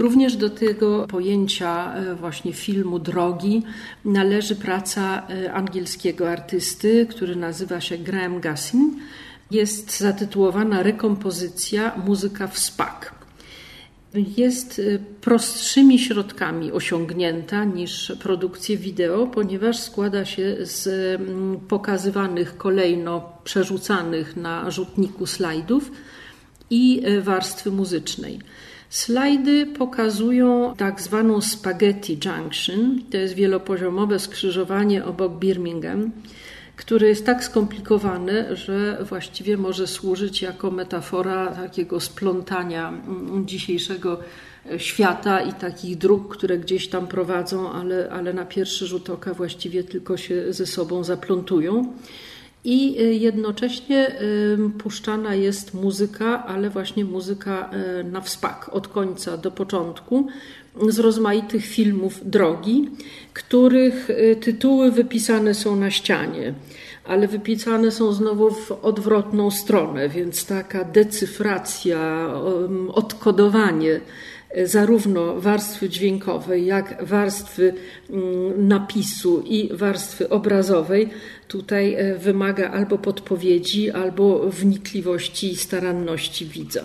Również do tego pojęcia e, właśnie filmu drogi należy praca e, angielskiego artysty, który nazywa się Graham Gussin. Jest zatytułowana Rekompozycja muzyka w spak. Jest e, prostszymi środkami osiągnięta niż produkcje wideo, ponieważ składa się z pokazywanych kolejno przerzucanych na rzutniku slajdów i warstwy muzycznej. Slajdy pokazują tak zwaną Spaghetti Junction. To jest wielopoziomowe skrzyżowanie obok Birmingham, które jest tak skomplikowane, że właściwie może służyć jako metafora takiego splątania mm, dzisiejszego świata i takich dróg, które gdzieś tam prowadzą, ale, ale na pierwszy rzut oka właściwie tylko się ze sobą zaplątują i y, jednocześnie puszczana jest muzyka, ale właśnie muzyka y, na wspak od końca do początku z rozmaitych filmów drogi, których y, tytuły wypisane są na ścianie, ale wypisane są znowu w odwrotną stronę, więc taka decyfracja, odkodowanie zarówno warstwy dźwiękowej, jak warstwy mm, napisu i warstwy obrazowej tutaj e, wymaga albo podpowiedzi, albo wnikliwości i staranności widza.